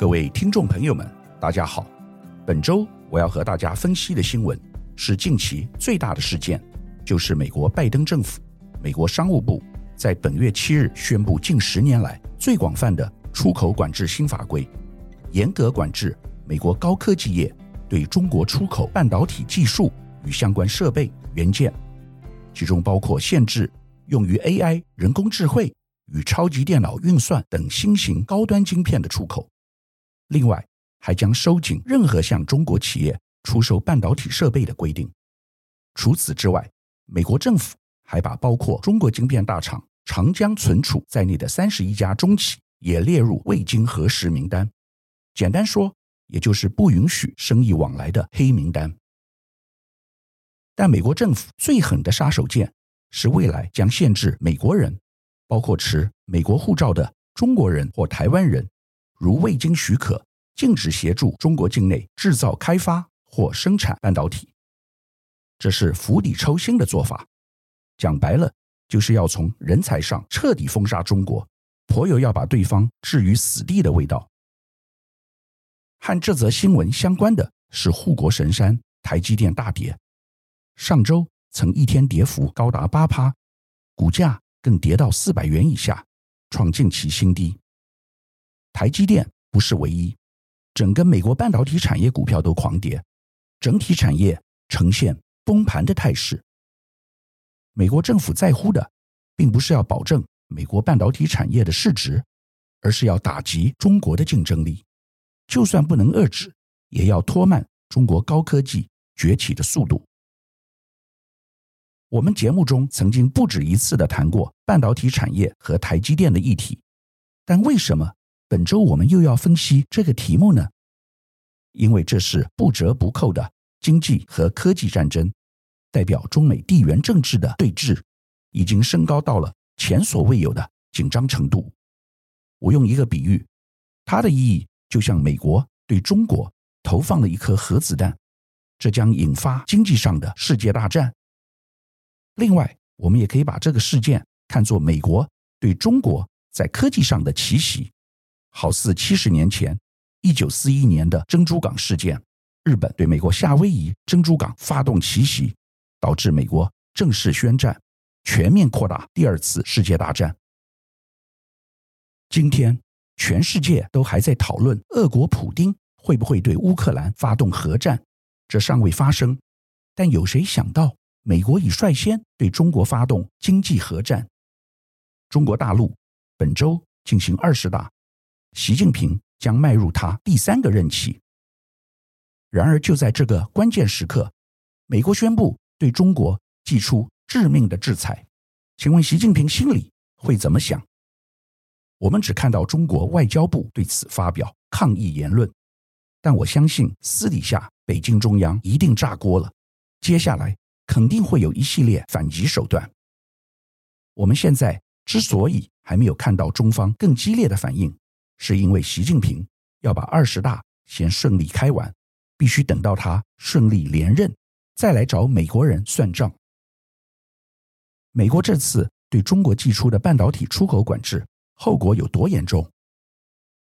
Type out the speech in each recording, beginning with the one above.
各位听众朋友们，大家好。本周我要和大家分析的新闻是近期最大的事件，就是美国拜登政府、美国商务部在本月七日宣布近十年来最广泛的出口管制新法规，严格管制美国高科技业对中国出口半导体技术与相关设备元件，其中包括限制用于 AI、人工智慧与超级电脑运算等新型高端晶片的出口。另外，还将收紧任何向中国企业出售半导体设备的规定。除此之外，美国政府还把包括中国晶片大厂长江存储在内的三十一家中企也列入未经核实名单。简单说，也就是不允许生意往来的黑名单。但美国政府最狠的杀手锏是未来将限制美国人，包括持美国护照的中国人或台湾人，如未经许可，禁止协助中国境内制造、开发或生产半导体。这是釜底抽薪的做法，讲白了，就是要从人才上彻底封杀中国，颇有要把对方置于死地的味道。和这则新闻相关的是护国神山台积电大跌，上周曾一天跌幅高达八趴，股价更跌到四百元以下，创近期新低。台积电不是唯一，整个美国半导体产业股票都狂跌，整体产业呈现崩盘的态势。美国政府在乎的，并不是要保证美国半导体产业的市值，而是要打击中国的竞争力。就算不能遏制，也要拖慢中国高科技崛起的速度。我们节目中曾经不止一次的谈过半导体产业和台积电的议题，但为什么本周我们又要分析这个题目呢？因为这是不折不扣的经济和科技战争，代表中美地缘政治的对峙，已经升高到了前所未有的紧张程度。我用一个比喻，它的意义。就像美国对中国投放了一颗核子弹，这将引发经济上的世界大战。另外，我们也可以把这个事件看作美国对中国在科技上的奇袭，好似七十年前一九四一年的珍珠港事件，日本对美国夏威夷珍珠港发动奇袭，导致美国正式宣战，全面扩大第二次世界大战。今天。全世界都还在讨论俄国普丁会不会对乌克兰发动核战，这尚未发生。但有谁想到，美国已率先对中国发动经济核战？中国大陆本周进行二十大，习近平将迈入他第三个任期。然而，就在这个关键时刻，美国宣布对中国祭出致命的制裁。请问习近平心里会怎么想？我们只看到中国外交部对此发表抗议言论，但我相信私底下北京中央一定炸锅了，接下来肯定会有一系列反击手段。我们现在之所以还没有看到中方更激烈的反应，是因为习近平要把二十大先顺利开完，必须等到他顺利连任，再来找美国人算账。美国这次对中国寄出的半导体出口管制。后果有多严重？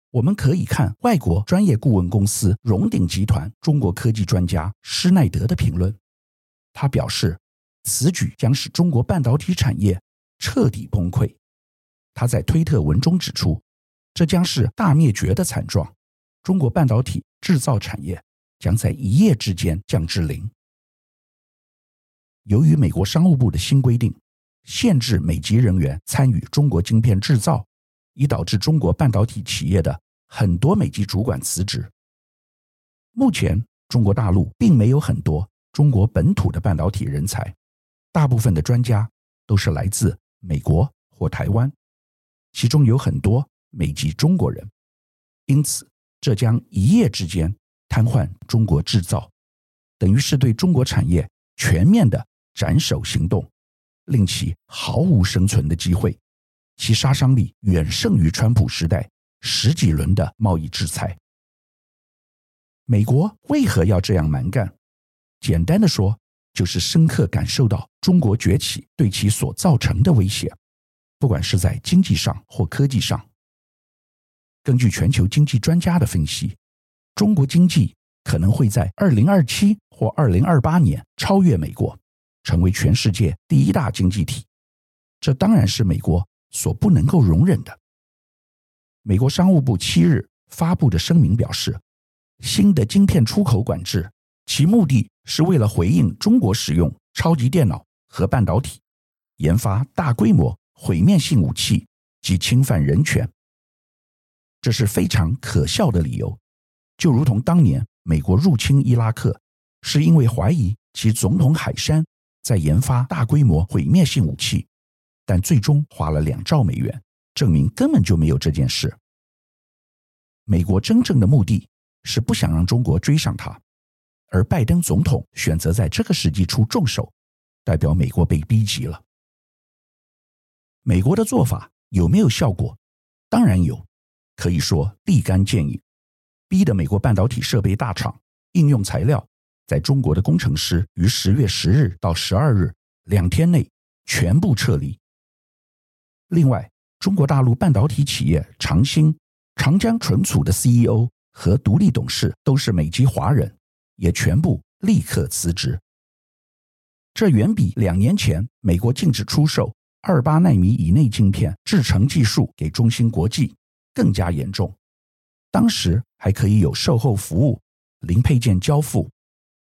我们可以看外国专业顾问公司荣鼎集团中国科技专家施耐德的评论。他表示，此举将使中国半导体产业彻底崩溃。他在推特文中指出，这将是大灭绝的惨状，中国半导体制造产业将在一夜之间降至零。由于美国商务部的新规定，限制美籍人员参与中国晶片制造。已导致中国半导体企业的很多美籍主管辞职。目前，中国大陆并没有很多中国本土的半导体人才，大部分的专家都是来自美国或台湾，其中有很多美籍中国人。因此，这将一夜之间瘫痪中国制造，等于是对中国产业全面的斩首行动，令其毫无生存的机会。其杀伤力远胜于川普时代十几轮的贸易制裁。美国为何要这样蛮干？简单的说，就是深刻感受到中国崛起对其所造成的威胁，不管是在经济上或科技上。根据全球经济专家的分析，中国经济可能会在二零二七或二零二八年超越美国，成为全世界第一大经济体。这当然是美国所不能够容忍的。美国商务部七日发布的声明表示，新的晶片出口管制，其目的是为了回应中国使用超级电脑和半导体，研发大规模毁灭性武器及侵犯人权。这是非常可笑的理由，就如同当年美国入侵伊拉克，是因为怀疑其总统海山在研发大规模毁灭性武器，但最终花了两兆美元，证明根本就没有这件事。美国真正的目的是不想让中国追上他，而拜登总统选择在这个时机出重手，代表美国被逼急了。美国的做法有没有效果？当然有。可以说立竿见影，逼得美国半导体设备大厂应用材料在中国的工程师于十月十日到十二日两天内全部撤离。另外，中国大陆半导体企业长兴、长江存储的 CEO 和独立董事都是美籍华人，也全部立刻辞职。这远比两年前美国禁止出售二八纳米以内晶片制程技术给中芯国际。更加严重，当时还可以有售后服务、零配件交付，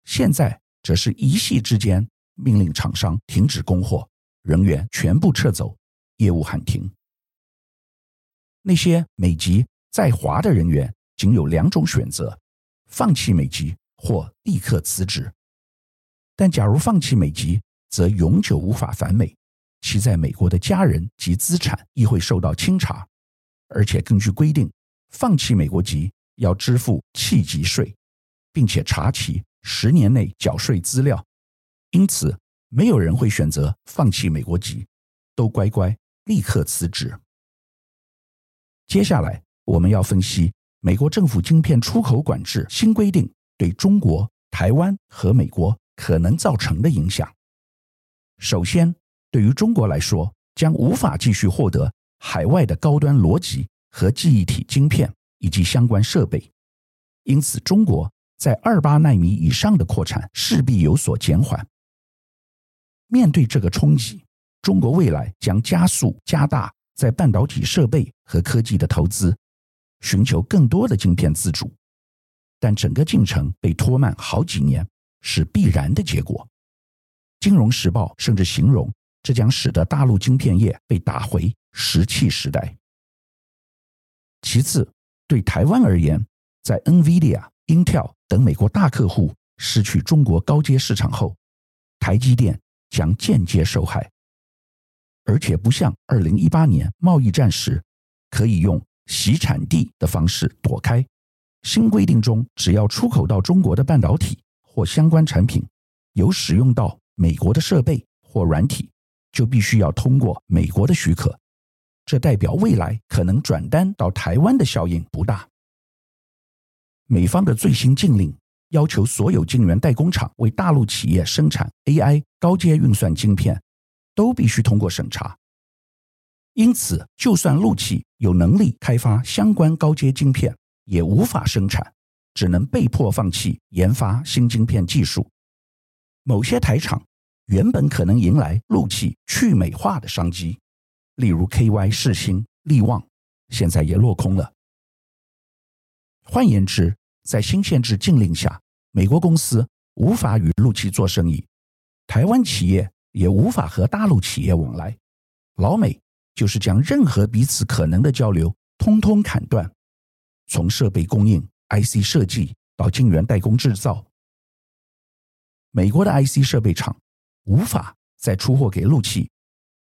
现在则是一夕之间命令厂商停止供货，人员全部撤走，业务喊停。那些美籍在华的人员仅有两种选择：放弃美籍或立刻辞职。但假如放弃美籍，则永久无法返美，其在美国的家人及资产亦会受到清查。而且根据规定，放弃美国籍要支付弃籍税，并且查其十年内缴税资料。因此，没有人会选择放弃美国籍，都乖乖立刻辞职。接下来，我们要分析美国政府晶片出口管制新规定对中国、台湾和美国可能造成的影响。首先，对于中国来说，将无法继续获得。海外的高端逻辑和记忆体晶片以及相关设备，因此中国在二八纳米以上的扩产势必有所减缓。面对这个冲击，中国未来将加速加大在半导体设备和科技的投资，寻求更多的晶片自主。但整个进程被拖慢好几年是必然的结果。金融时报甚至形容，这将使得大陆晶片业被打回。石器时代。其次，对台湾而言，在 NVIDIA、Intel 等美国大客户失去中国高阶市场后，台积电将间接受害，而且不像二零一八年贸易战时可以用洗产地的方式躲开。新规定中，只要出口到中国的半导体或相关产品有使用到美国的设备或软体，就必须要通过美国的许可。这代表未来可能转单到台湾的效应不大。美方的最新禁令要求所有晶圆代工厂为大陆企业生产 AI 高阶运算晶片，都必须通过审查。因此，就算陆企有能力开发相关高阶晶片，也无法生产，只能被迫放弃研发新晶片技术。某些台厂原本可能迎来陆企去美化的商机。例如，KY 世芯、力旺，现在也落空了。换言之，在新限制禁令下，美国公司无法与陆企做生意，台湾企业也无法和大陆企业往来。老美就是将任何彼此可能的交流通通砍断，从设备供应、IC 设计到晶圆代工制造，美国的 IC 设备厂无法再出货给陆企，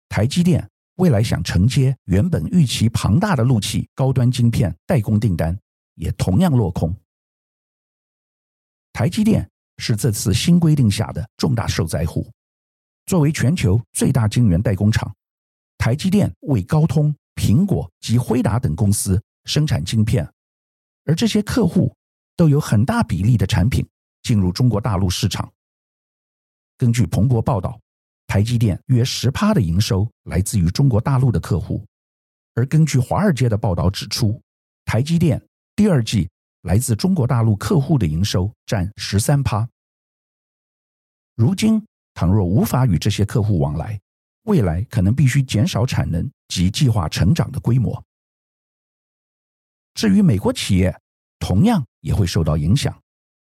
台积电。未来想承接原本预期庞大的陆企高端晶片代工订单，也同样落空。台积电是这次新规定下的重大受灾户。作为全球最大晶圆代工厂，台积电为高通、苹果及辉达等公司生产晶片，而这些客户都有很大比例的产品进入中国大陆市场。根据彭博报道。台积电约十趴的营收来自于中国大陆的客户，而根据华尔街的报道指出，台积电第二季来自中国大陆客户的营收占十三趴。如今，倘若无法与这些客户往来，未来可能必须减少产能及计划成长的规模。至于美国企业，同样也会受到影响，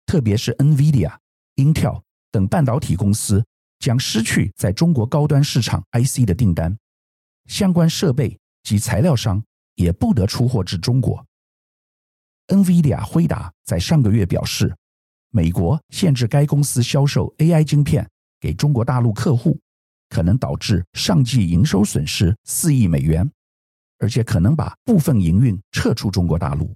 特别是 NVIDIA、Intel 等半导体公司将失去在中国高端市场 IC 的订单，相关设备及材料商也不得出货至中国。NVIDIA 辉达在上个月表示，美国限制该公司销售 AI 晶片给中国大陆客户，可能导致上季营收损失四亿美元，而且可能把部分营运撤出中国大陆。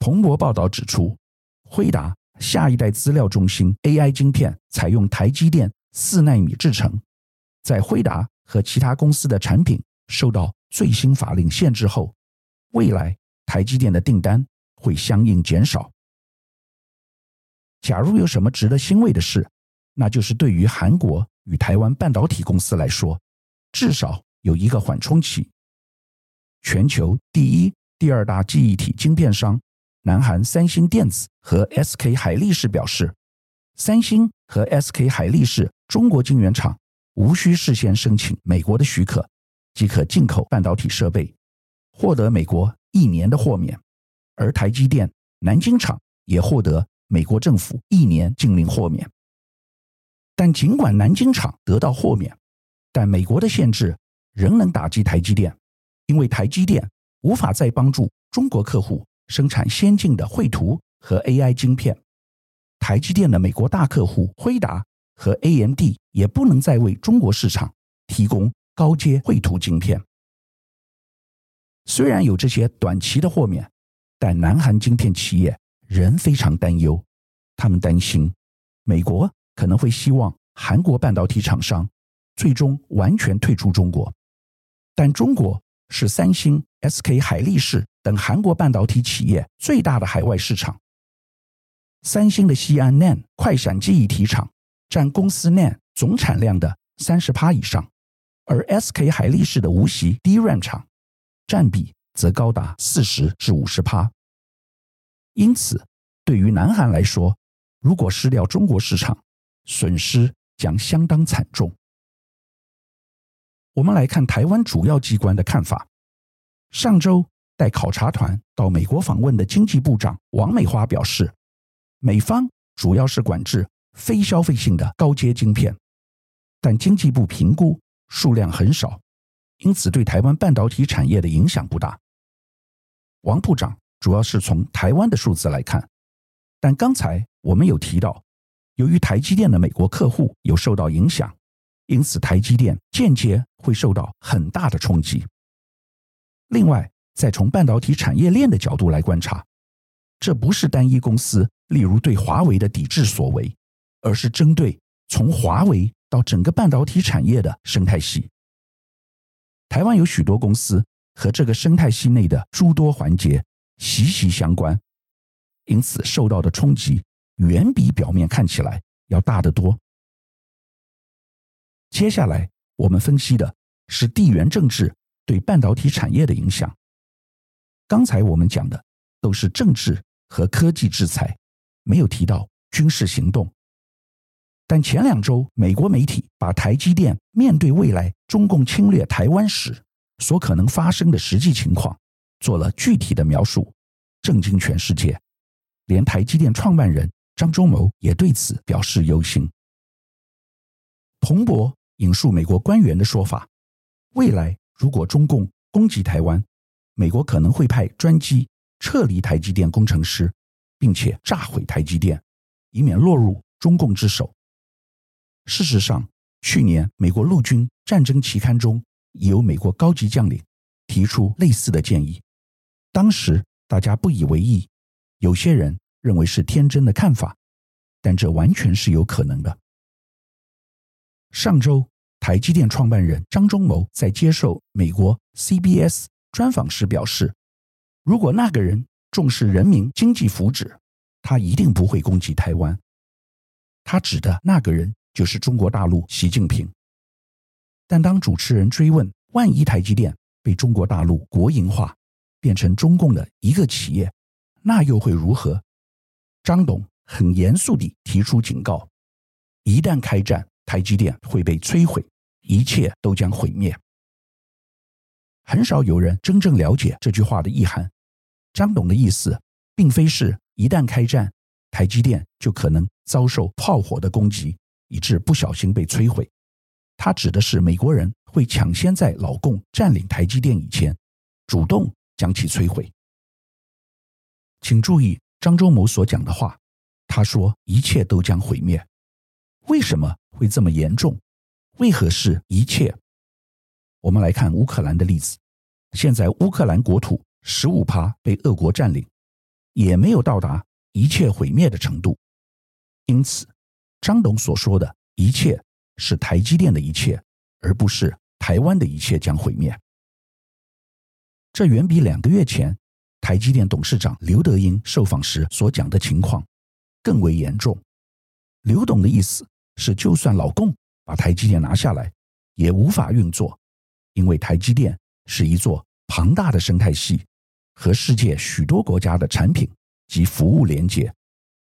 彭博报道指出，辉达下一代资料中心 AI 晶片采用台积电四纳米制程，在辉达和其他公司的产品受到最新法令限制后，未来台积电的订单会相应减少。假如有什么值得欣慰的事，那就是对于韩国与台湾半导体公司来说，至少有一个缓冲期。全球第一、第二大记忆体晶片商南韩三星电子和 SK 海力士表示，三星和 SK 海力士中国晶圆厂无需事先申请美国的许可，即可进口半导体设备，获得美国一年的豁免。而台积电南京厂也获得美国政府一年禁令豁免。但尽管南京厂得到豁免，但美国的限制仍能打击台积电，因为台积电无法再帮助中国客户生产先进的绘图和 AI 晶片。台积电的美国大客户辉达和 AMD 也不能再为中国市场提供高阶绘图晶片。虽然有这些短期的豁免，但南韩晶片企业仍非常担忧，他们担心美国。可能会希望韩国半导体厂商最终完全退出中国，但中国是三星、SK 海力士等韩国半导体企业最大的海外市场。三星的西安 NAND 快闪记忆体厂占公司 NAND 总产量的三十趴以上，而 SK 海力士的无锡 DRAM 厂占比则高达四十至五十趴。因此，对于南韩来说，如果失掉中国市场，损失将相当惨重。我们来看台湾主要机关的看法。上周带考察团到美国访问的经济部长王美花表示，美方主要是管制非消费性的高阶晶片，但经济部评估数量很少，因此对台湾半导体产业的影响不大。王部长主要是从台湾的数字来看，但刚才我们有提到。由于台积电的美国客户有受到影响，因此台积电间接会受到很大的冲击。另外，再从半导体产业链的角度来观察，这不是单一公司，例如对华为的抵制所为，而是针对从华为到整个半导体产业的生态系。台湾有许多公司和这个生态系内的诸多环节息息相关，因此受到的冲击。远比表面看起来要大得多。接下来我们分析的是地缘政治对半导体产业的影响。刚才我们讲的都是政治和科技制裁，没有提到军事行动。但前两周，美国媒体把台积电面对未来中共侵略台湾时所可能发生的实际情况做了具体的描述，震惊全世界，连台积电创办人。张忠谋也对此表示忧心。彭博引述美国官员的说法，未来如果中共攻击台湾，美国可能会派专机撤离台积电工程师，并且炸毁台积电，以免落入中共之手。事实上，去年美国陆军战争期刊中也有美国高级将领提出类似的建议，当时大家不以为意，有些人。认为是天真的看法，但这完全是有可能的。上周，台积电创办人张忠谋在接受美国 CBS 专访时表示，如果那个人重视人民经济福祉，他一定不会攻击台湾。他指的那个人就是中国大陆习近平。但当主持人追问，万一台积电被中国大陆国营化，变成中共的一个企业，那又会如何？张董很严肃地提出警告：一旦开战，台积电会被摧毁，一切都将毁灭。很少有人真正了解这句话的意涵。张董的意思，并非是一旦开战，台积电就可能遭受炮火的攻击，以致不小心被摧毁。他指的是美国人会抢先在老共占领台积电以前，主动将其摧毁。请注意张忠谋所讲的话，他说一切都将毁灭。为什么会这么严重？为何是一切？我们来看乌克兰的例子。现在乌克兰国土十五趴被俄国占领，也没有到达一切毁灭的程度。因此，张董所说的一切。是台积电的一切，而不是台湾的一切将毁灭。这远比两个月前台积电董事长刘德英受访时所讲的情况更为严重。刘董的意思是，就算老共把台积电拿下来，也无法运作，因为台积电是一座庞大的生态系，和世界许多国家的产品及服务连接。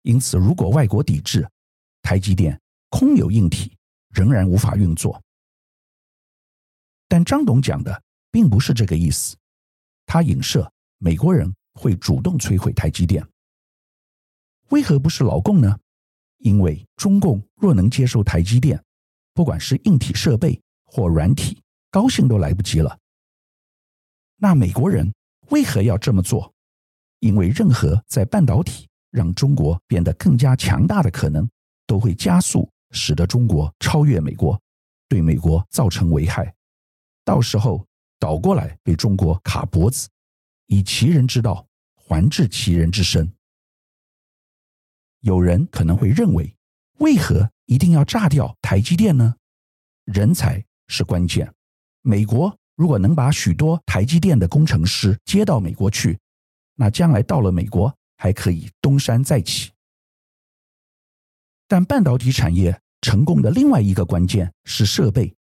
因此，如果外国抵制，台积电空有硬体。仍然无法运作，但张董讲的并不是这个意思。他影射美国人会主动摧毁台积电，为何不是老共呢？因为中共若能接受台积电，不管是硬体设备或软体，高兴都来不及了。那美国人为何要这么做？因为任何在半导体让中国变得更加强大的可能，都会加速。使得中国超越美国，对美国造成危害，到时候倒过来被中国卡脖子，以其人之道还治其人之身。有人可能会认为，为何一定要炸掉台积电呢？人才是关键。美国如果能把许多台积电的工程师接到美国去，那将来到了美国还可以东山再起。但半导体产业成功的另外一个关键是设备，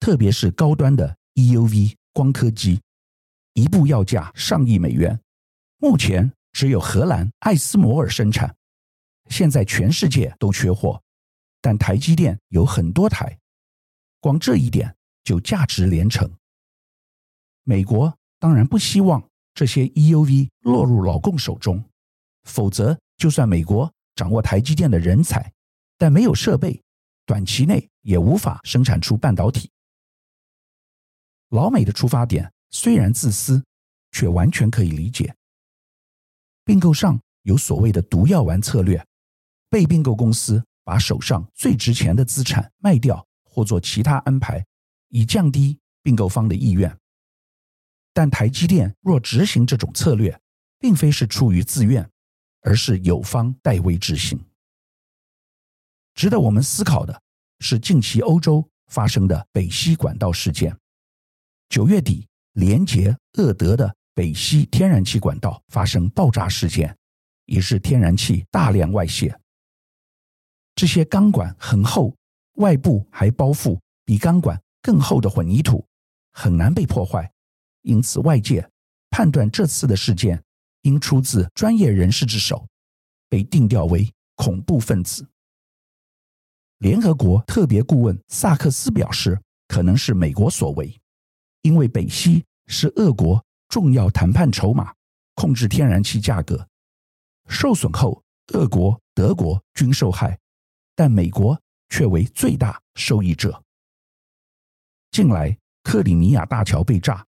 特别是高端的 EUV 光刻机，一部要价上亿美元，目前只有荷兰艾斯摩尔生产，现在全世界都缺货，但台积电有很多台，光这一点就价值连城。美国当然不希望这些 EUV 落入老共手中，否则就算美国掌握台积电的人才，但没有设备。短期内也无法生产出半导体。老美的出发点虽然自私，却完全可以理解。并购上有所谓的“毒药丸”策略，被并购公司把手上最值钱的资产卖掉或做其他安排，以降低并购方的意愿。但台积电若执行这种策略，并非是出于自愿，而是有方代为执行。值得我们思考的是，近期欧洲发生的北溪管道事件。九月底，连接厄德的北溪天然气管道发生爆炸事件，也是天然气大量外泄。这些钢管很厚，外部还包覆比钢管更厚的混凝土，很难被破坏。因此，外界判断这次的事件应出自专业人士之手，被定调为恐怖分子。联合国特别顾问萨克斯表示，可能是美国所为，因为北溪是俄国重要谈判筹码，控制天然气价格。受损后，俄国、德国均受害，但美国却为最大受益者。近来，克里米亚大桥被炸，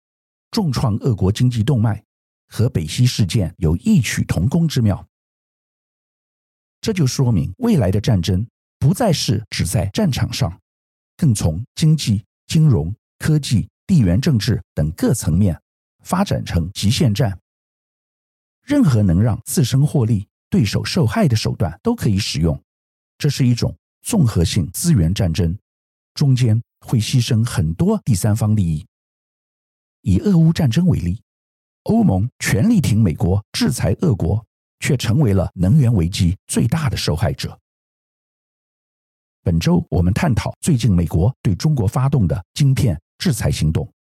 重创俄国经济动脉，和北溪事件有异曲同工之妙。这就说明未来的战争。不再是只在战场上，更从经济、金融、科技、地缘政治等各层面发展成极限战。任何能让自身获利、对手受害的手段都可以使用。这是一种综合性资源战争，中间会牺牲很多第三方利益。以俄乌战争为例，欧盟全力挺美国制裁俄国，却成为了能源危机最大的受害者。本周我们探讨最近美国对中国发动的晶片制裁行动。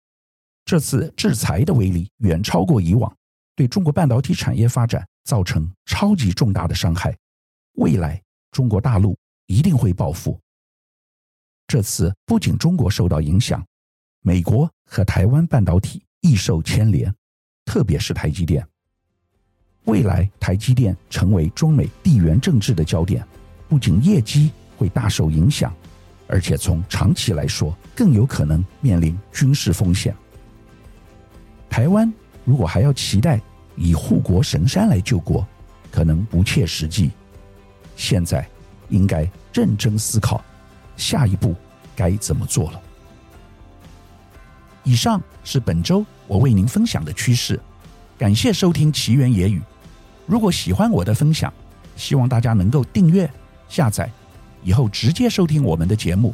这次制裁的威力远超过以往，对中国半导体产业发展造成超级重大的伤害。未来中国大陆一定会报复。这次不仅中国受到影响，美国和台湾半导体亦受牵连，特别是台积电。未来台积电成为中美地缘政治的焦点，不仅业绩会大受影响，而且从长期来说，更有可能面临军事风险。台湾如果还要期待以护国神山来救国，可能不切实际。现在应该认真思考下一步该怎么做了。以上是本周我为您分享的趋势，感谢收听奇缘野语。如果喜欢我的分享，希望大家能够订阅、下载，以后直接收听我们的节目。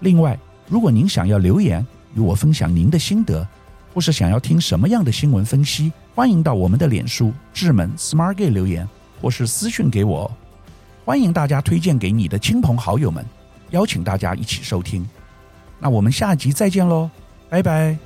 另外，如果您想要留言与我分享您的心得，或是想要听什么样的新闻分析，欢迎到我们的脸书智门 Smart Gay 留言，或是私讯给我。欢迎大家推荐给你的亲朋好友们，邀请大家一起收听。那我们下集再见喽，拜拜。